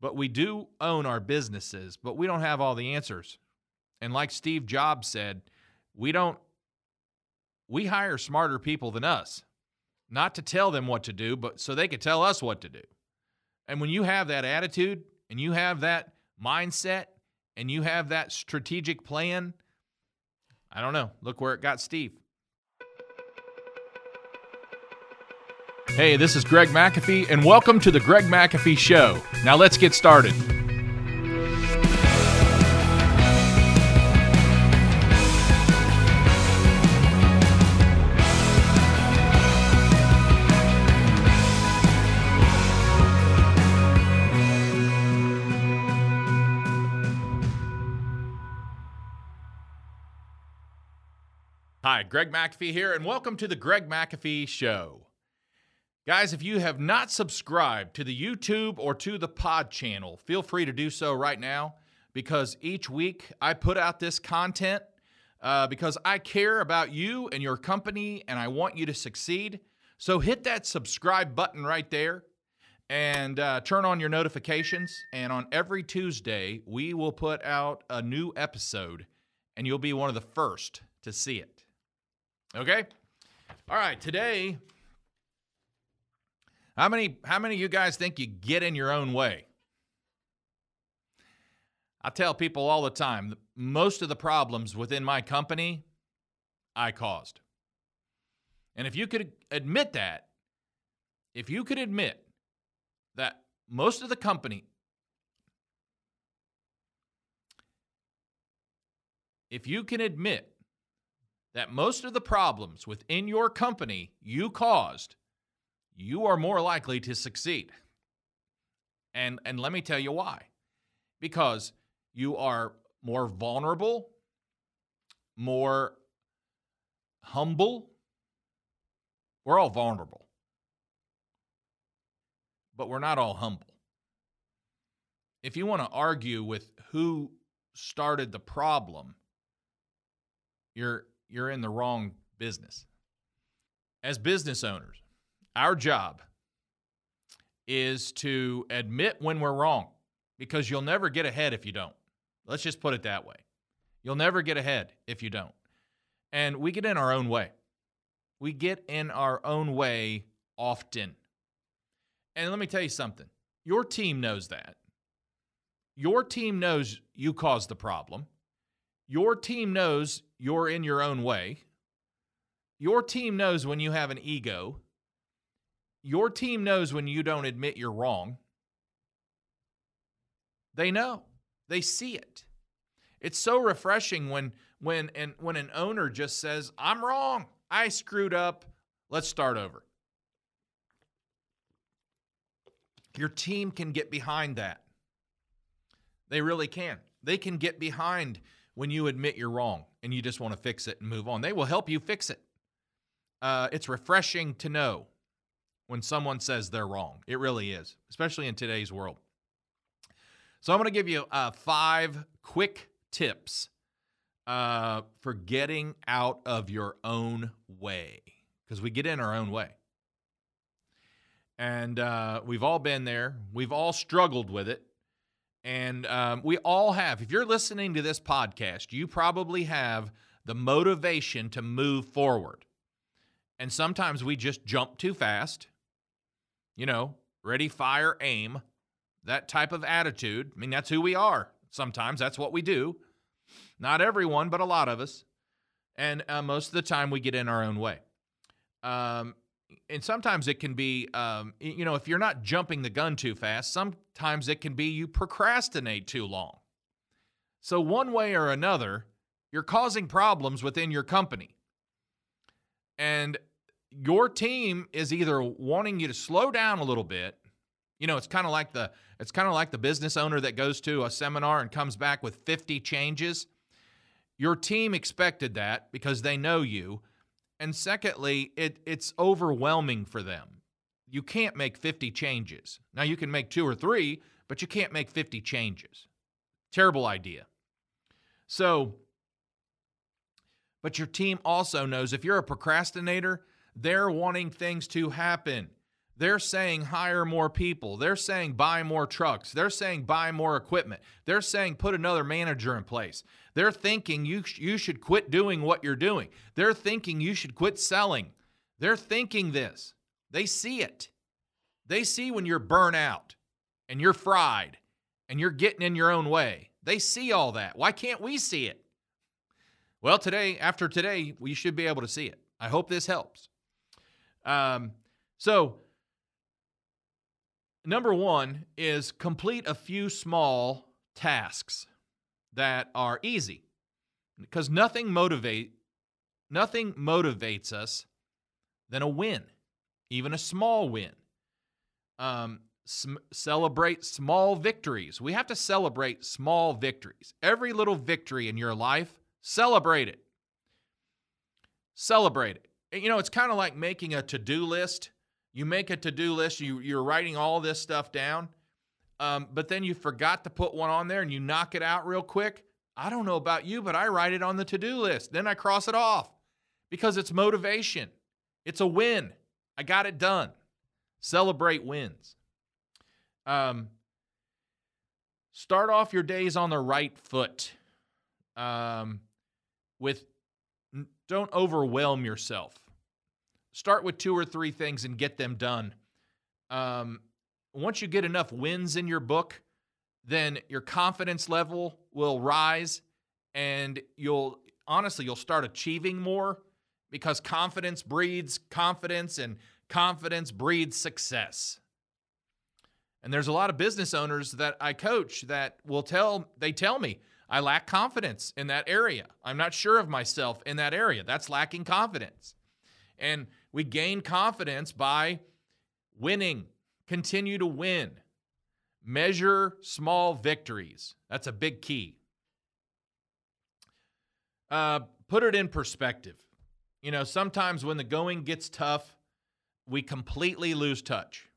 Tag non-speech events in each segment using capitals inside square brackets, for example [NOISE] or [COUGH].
but we do own our businesses, but we don't have all the answers. And like Steve Jobs said, we don't we hire smarter people than us. Not to tell them what to do, but so they could tell us what to do. And when you have that attitude and you have that mindset and you have that strategic plan, I don't know. Look where it got Steve. Hey, this is Greg McAfee, and welcome to the Greg McAfee Show. Now let's get started. Hi, Greg McAfee here, and welcome to the Greg McAfee Show. Guys, if you have not subscribed to the YouTube or to the pod channel, feel free to do so right now because each week I put out this content uh, because I care about you and your company and I want you to succeed. So hit that subscribe button right there and uh, turn on your notifications. And on every Tuesday, we will put out a new episode and you'll be one of the first to see it. Okay? All right, today how many how many of you guys think you get in your own way? I tell people all the time, most of the problems within my company I caused. And if you could admit that, if you could admit that most of the company if you can admit that most of the problems within your company you caused, you are more likely to succeed. And, and let me tell you why. Because you are more vulnerable, more humble. We're all vulnerable, but we're not all humble. If you want to argue with who started the problem, you're, you're in the wrong business. As business owners, our job is to admit when we're wrong because you'll never get ahead if you don't. Let's just put it that way. You'll never get ahead if you don't. And we get in our own way. We get in our own way often. And let me tell you something your team knows that. Your team knows you caused the problem. Your team knows you're in your own way. Your team knows when you have an ego your team knows when you don't admit you're wrong. They know. They see it. It's so refreshing when when and when an owner just says, "I'm wrong. I screwed up. Let's start over." Your team can get behind that. They really can. They can get behind when you admit you're wrong and you just want to fix it and move on. They will help you fix it. Uh, it's refreshing to know when someone says they're wrong. It really is, especially in today's world. So I'm going to give you uh, five quick tips uh, for getting out of your own way because we get in our own way. And uh, we've all been there. We've all struggled with it. And um, we all have. If you're listening to this podcast, you probably have the motivation to move forward. And sometimes we just jump too fast you know, ready, fire, aim, that type of attitude. I mean, that's who we are. Sometimes that's what we do. Not everyone, but a lot of us. And uh, most of the time we get in our own way. Um, and sometimes it can be, um, you know, if you're not jumping the gun too fast, sometimes it can be you procrastinate too long. So, one way or another, you're causing problems within your company. And your team is either wanting you to slow down a little bit. You know, it's kind of like the it's kind of like the business owner that goes to a seminar and comes back with 50 changes. Your team expected that because they know you. And secondly, it it's overwhelming for them. You can't make 50 changes. Now you can make 2 or 3, but you can't make 50 changes. Terrible idea. So, but your team also knows if you're a procrastinator, they're wanting things to happen. They're saying hire more people. They're saying buy more trucks. They're saying buy more equipment. They're saying put another manager in place. They're thinking you, sh- you should quit doing what you're doing. They're thinking you should quit selling. They're thinking this. They see it. They see when you're burnt out and you're fried and you're getting in your own way. They see all that. Why can't we see it? Well, today, after today, we should be able to see it. I hope this helps. Um, so, number one is complete a few small tasks that are easy because nothing motivate nothing motivates us than a win even a small win. Um, sm- celebrate small victories. We have to celebrate small victories. Every little victory in your life celebrate it. Celebrate it you know it's kind of like making a to-do list you make a to-do list you, you're writing all this stuff down um, but then you forgot to put one on there and you knock it out real quick. I don't know about you, but I write it on the to do list. Then I cross it off because it's motivation. It's a win. I got it done. Celebrate wins. Um, start off your days on the right foot. Um, with don't overwhelm yourself. Start with two or three things and get them done. Um, once you get enough wins in your book, then your confidence level will rise and you'll honestly you'll start achieving more because confidence breeds confidence and confidence breeds success. And there's a lot of business owners that I coach that will tell they tell me I lack confidence in that area. I'm not sure of myself in that area. That's lacking confidence. And we gain confidence by winning, Continue to win. Measure small victories. That's a big key. Uh, put it in perspective. You know, sometimes when the going gets tough, we completely lose touch.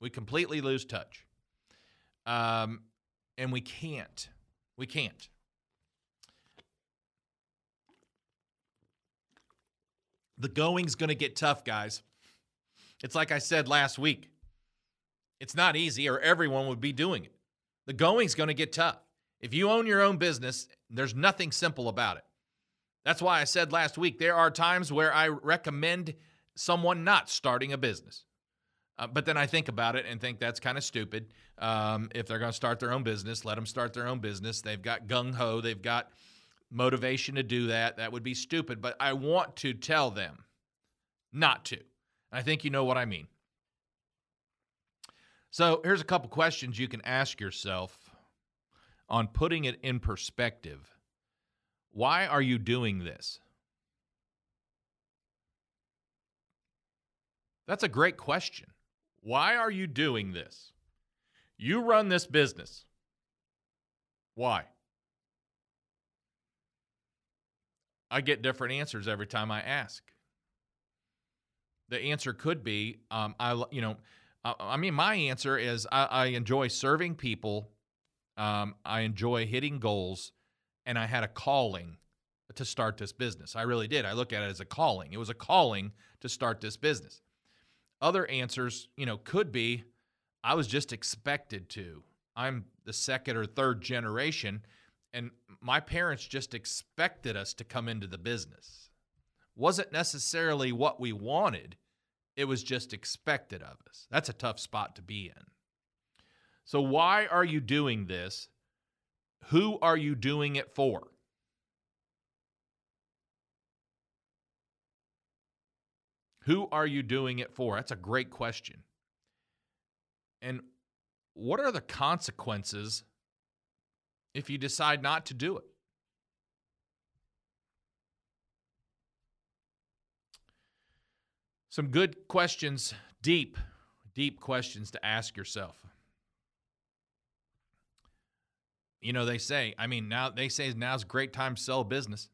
We completely lose touch. Um, and we can't. We can't. The going's going to get tough, guys. It's like I said last week. It's not easy, or everyone would be doing it. The going's going to get tough. If you own your own business, there's nothing simple about it. That's why I said last week there are times where I recommend someone not starting a business. Uh, but then I think about it and think that's kind of stupid. Um, if they're going to start their own business, let them start their own business. They've got gung ho, they've got motivation to do that. That would be stupid. But I want to tell them not to. I think you know what I mean. So here's a couple questions you can ask yourself on putting it in perspective. Why are you doing this? That's a great question. Why are you doing this? You run this business. Why? I get different answers every time I ask. The answer could be, um, I, you know, I mean, my answer is I, I enjoy serving people. Um, I enjoy hitting goals, and I had a calling to start this business. I really did. I look at it as a calling. It was a calling to start this business. Other answers, you know, could be I was just expected to. I'm the second or third generation, and my parents just expected us to come into the business. Wasn't necessarily what we wanted it was just expected of us. That's a tough spot to be in. So, why are you doing this? Who are you doing it for? Who are you doing it for? That's a great question. And what are the consequences if you decide not to do it? Some good questions, deep, deep questions to ask yourself. You know, they say, I mean, now they say now's a great time to sell business.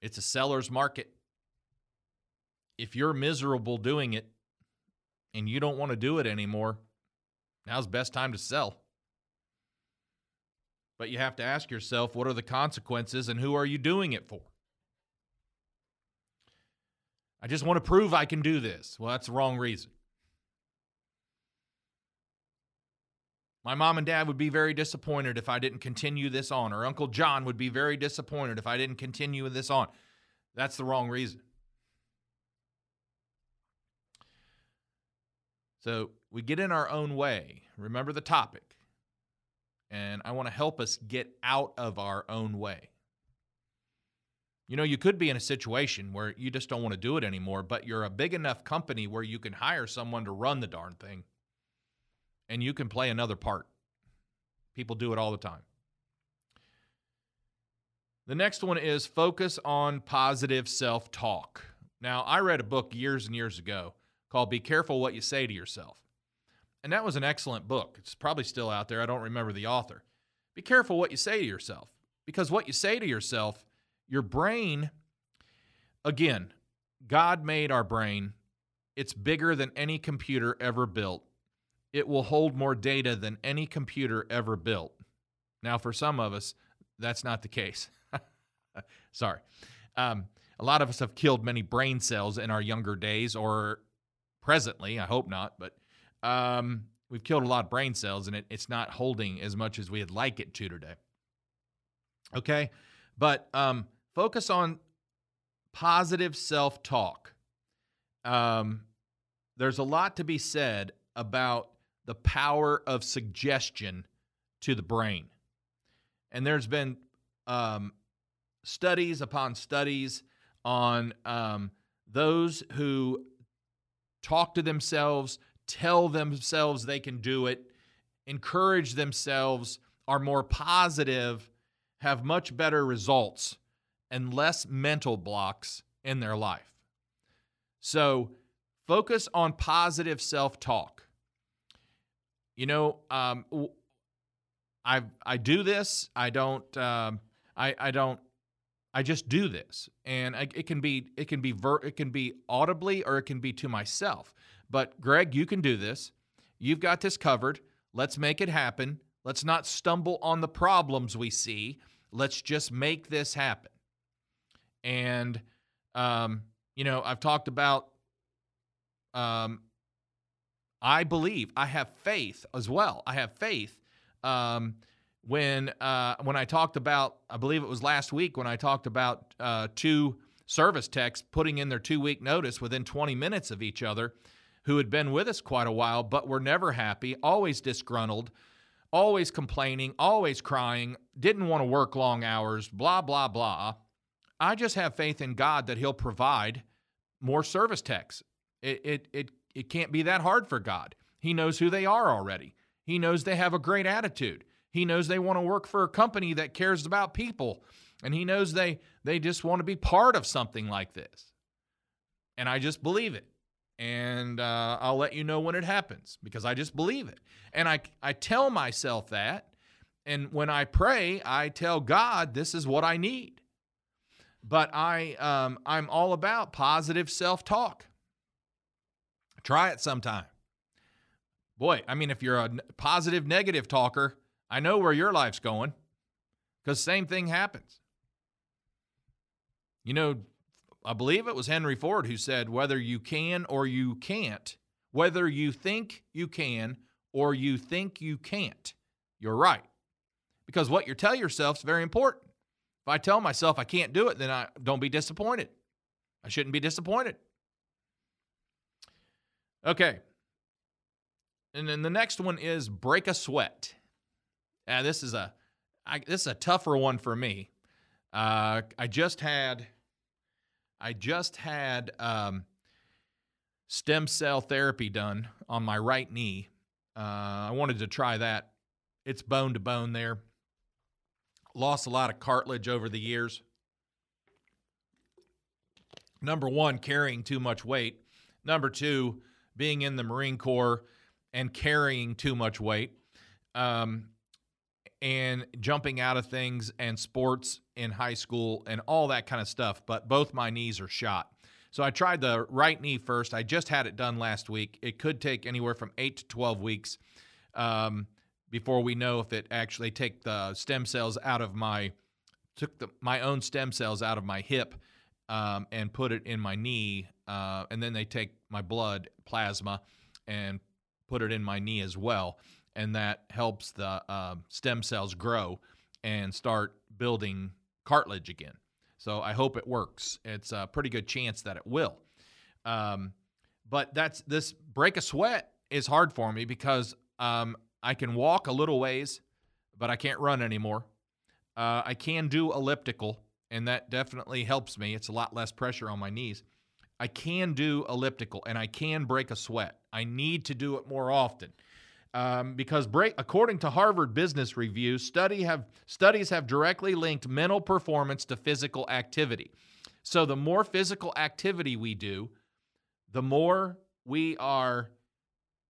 It's a seller's market. If you're miserable doing it and you don't want to do it anymore, now's best time to sell. But you have to ask yourself, what are the consequences and who are you doing it for? I just want to prove I can do this. Well, that's the wrong reason. My mom and dad would be very disappointed if I didn't continue this on, or Uncle John would be very disappointed if I didn't continue this on. That's the wrong reason. So we get in our own way. Remember the topic. And I want to help us get out of our own way. You know, you could be in a situation where you just don't want to do it anymore, but you're a big enough company where you can hire someone to run the darn thing and you can play another part. People do it all the time. The next one is focus on positive self talk. Now, I read a book years and years ago called Be Careful What You Say to Yourself. And that was an excellent book. It's probably still out there. I don't remember the author. Be careful what you say to yourself because what you say to yourself your brain, again, God made our brain. It's bigger than any computer ever built. It will hold more data than any computer ever built. Now, for some of us, that's not the case. [LAUGHS] Sorry. Um, a lot of us have killed many brain cells in our younger days or presently. I hope not, but um, we've killed a lot of brain cells and it, it's not holding as much as we'd like it to today. Okay. But um, focus on positive self talk. Um, there's a lot to be said about the power of suggestion to the brain. And there's been um, studies upon studies on um, those who talk to themselves, tell themselves they can do it, encourage themselves, are more positive, have much better results and less mental blocks in their life. So focus on positive self talk. You know, um, I I do this. I don't. Um, I I don't. I just do this, and I, it can be it can be ver, it can be audibly or it can be to myself. But Greg, you can do this. You've got this covered. Let's make it happen. Let's not stumble on the problems we see. Let's just make this happen. And, um, you know, I've talked about, um, I believe, I have faith as well. I have faith. Um, when uh, when I talked about, I believe it was last week when I talked about uh, two service techs putting in their two week notice within 20 minutes of each other, who had been with us quite a while, but were never happy, always disgruntled, always complaining, always crying, didn't want to work long hours, blah blah blah. I just have faith in God that He'll provide more service techs. It, it, it, it can't be that hard for God. He knows who they are already. He knows they have a great attitude. He knows they want to work for a company that cares about people. And he knows they, they just want to be part of something like this. And I just believe it. And uh, I'll let you know when it happens because I just believe it. And I, I tell myself that. And when I pray, I tell God, this is what I need but I um, I'm all about positive self-talk. Try it sometime. Boy, I mean, if you're a positive negative talker, I know where your life's going, because same thing happens. You know, I believe it was Henry Ford who said, whether you can or you can't, whether you think you can or you think you can't, you're right. Because what you tell yourself is very important. If I tell myself I can't do it, then I don't be disappointed. I shouldn't be disappointed. Okay. And then the next one is break a sweat. Uh, this is a I, this is a tougher one for me. Uh, I just had I just had um, stem cell therapy done on my right knee. Uh, I wanted to try that. It's bone to bone there lost a lot of cartilage over the years. Number one, carrying too much weight. Number two, being in the Marine Corps and carrying too much weight. Um, and jumping out of things and sports in high school and all that kind of stuff. But both my knees are shot. So I tried the right knee first. I just had it done last week. It could take anywhere from eight to 12 weeks. Um, before we know if it actually take the stem cells out of my took the, my own stem cells out of my hip um, and put it in my knee, uh, and then they take my blood plasma and put it in my knee as well, and that helps the uh, stem cells grow and start building cartilage again. So I hope it works. It's a pretty good chance that it will. Um, but that's this break a sweat is hard for me because um, I can walk a little ways, but I can't run anymore. Uh, I can do elliptical, and that definitely helps me. It's a lot less pressure on my knees. I can do elliptical, and I can break a sweat. I need to do it more often. Um, because break, according to Harvard Business Review, study have studies have directly linked mental performance to physical activity. So the more physical activity we do, the more we are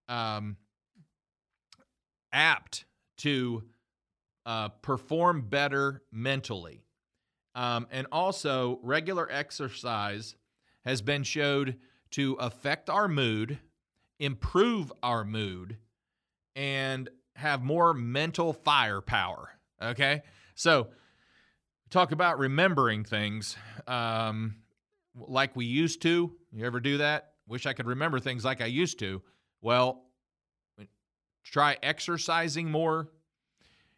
um, apt to uh, perform better mentally. Um, and also, regular exercise has been showed to affect our mood, improve our mood, and have more mental firepower. Okay. So, talk about remembering things um, like we used to. You ever do that? Wish I could remember things like I used to. Well, try exercising more,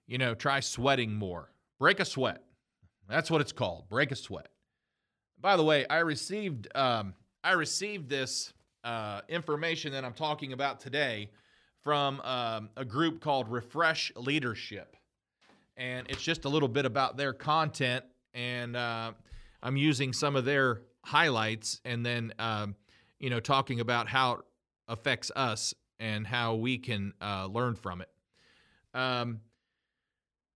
you know, try sweating more. Break a sweat. That's what it's called. Break a sweat. By the way, I received um, I received this uh, information that I'm talking about today from um, a group called Refresh Leadership, and it's just a little bit about their content, and uh, I'm using some of their highlights, and then um, you know talking about how it affects us and how we can uh, learn from it. Um,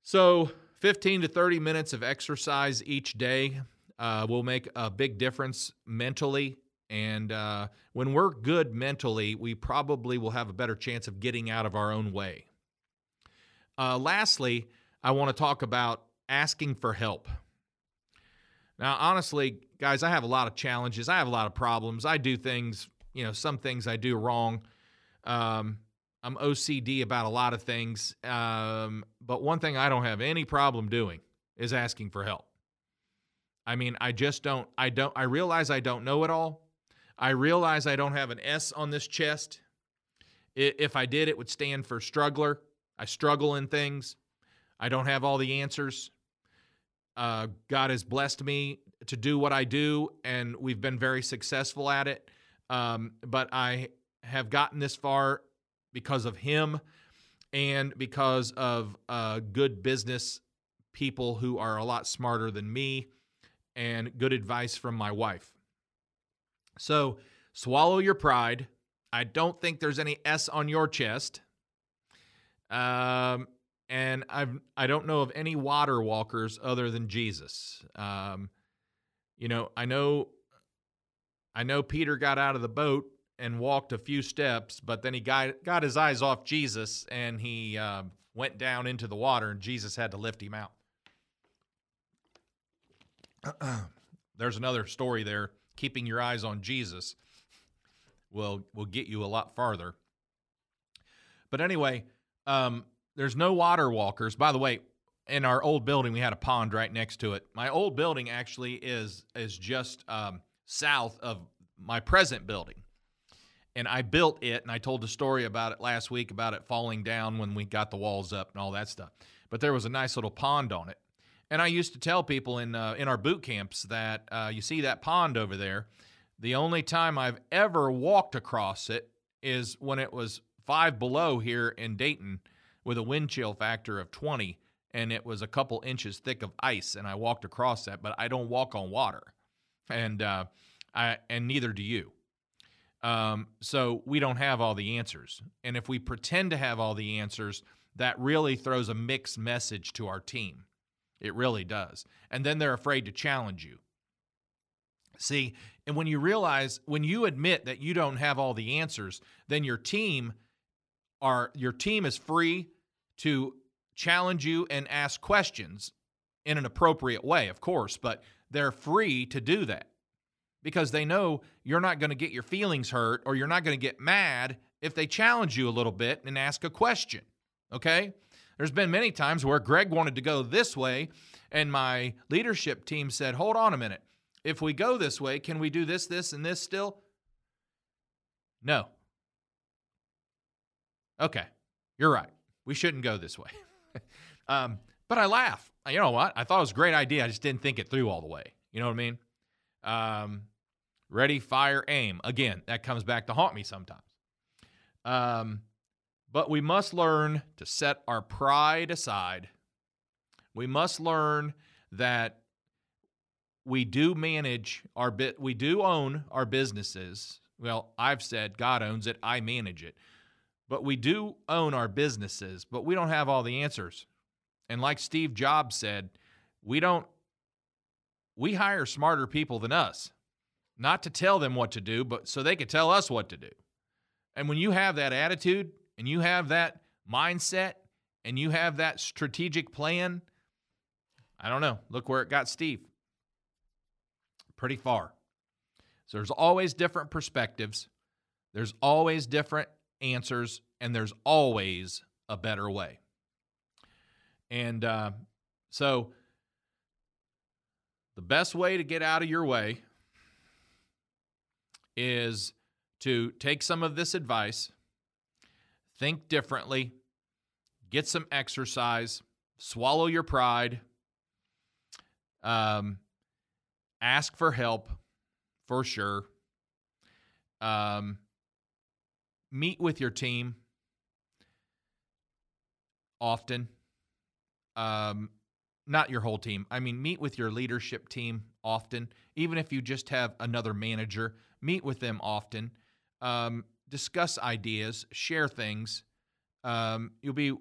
so, 15 to 30 minutes of exercise each day uh, will make a big difference mentally. And uh, when we're good mentally, we probably will have a better chance of getting out of our own way. Uh, lastly, I want to talk about asking for help. Now, honestly, guys, I have a lot of challenges. I have a lot of problems. I do things, you know, some things I do wrong. Um, I'm OCD about a lot of things. Um, but one thing I don't have any problem doing is asking for help. I mean, I just don't, I don't, I realize I don't know it all. I realize I don't have an S on this chest. If I did, it would stand for struggler. I struggle in things. I don't have all the answers. Uh, God has blessed me to do what I do, and we've been very successful at it. Um, but I have gotten this far because of him and because of uh, good business people who are a lot smarter than me and good advice from my wife. So swallow your pride. I don't think there's any S on your chest. Um, and I've I don't know of any water walkers other than Jesus. Um, you know, I know I know Peter got out of the boat and walked a few steps, but then he got, got his eyes off Jesus and he uh, went down into the water, and Jesus had to lift him out. [CLEARS THROAT] There's another story there. Keeping your eyes on Jesus will will get you a lot farther. But anyway, um, there's no water walkers. By the way, in our old building, we had a pond right next to it. My old building actually is is just um, south of my present building and I built it, and I told the story about it last week about it falling down when we got the walls up and all that stuff. But there was a nice little pond on it, and I used to tell people in uh, in our boot camps that uh, you see that pond over there. The only time I've ever walked across it is when it was five below here in Dayton with a wind chill factor of 20, and it was a couple inches thick of ice, and I walked across that. But I don't walk on water, and uh, I and neither do you. Um, so we don't have all the answers. And if we pretend to have all the answers, that really throws a mixed message to our team. It really does. And then they're afraid to challenge you. See, and when you realize, when you admit that you don't have all the answers, then your team are your team is free to challenge you and ask questions in an appropriate way, of course, but they're free to do that because they know you're not going to get your feelings hurt or you're not going to get mad if they challenge you a little bit and ask a question. Okay? There's been many times where Greg wanted to go this way, and my leadership team said, Hold on a minute. if we go this way, can we do this, this, and this still? No. Okay, you're right. We shouldn't go this way. [LAUGHS] um, but I laugh. You know what? I thought it was a great idea. I just didn't think it through all the way. You know what I mean? Um, ready, fire, aim. Again, that comes back to haunt me sometimes. Um, but we must learn to set our pride aside. We must learn that we do manage our bit we do own our businesses. Well, I've said God owns it, I manage it. But we do own our businesses, but we don't have all the answers. And like Steve Jobs said, we don't we hire smarter people than us. Not to tell them what to do, but so they could tell us what to do. And when you have that attitude and you have that mindset and you have that strategic plan, I don't know. Look where it got Steve. Pretty far. So there's always different perspectives. There's always different answers, and there's always a better way. And uh, so, the best way to get out of your way is to take some of this advice, think differently, get some exercise, swallow your pride, um, ask for help for sure. Um, meet with your team often. Um, not your whole team. I mean, meet with your leadership team often. Even if you just have another manager, meet with them often. Um, discuss ideas, share things. Um, you'll be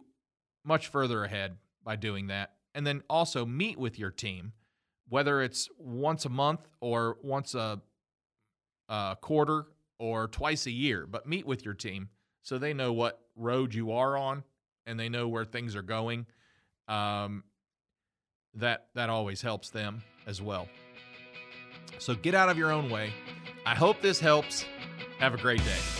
much further ahead by doing that. And then also meet with your team, whether it's once a month or once a, a quarter or twice a year, but meet with your team so they know what road you are on and they know where things are going. Um, that that always helps them as well. So get out of your own way. I hope this helps. Have a great day.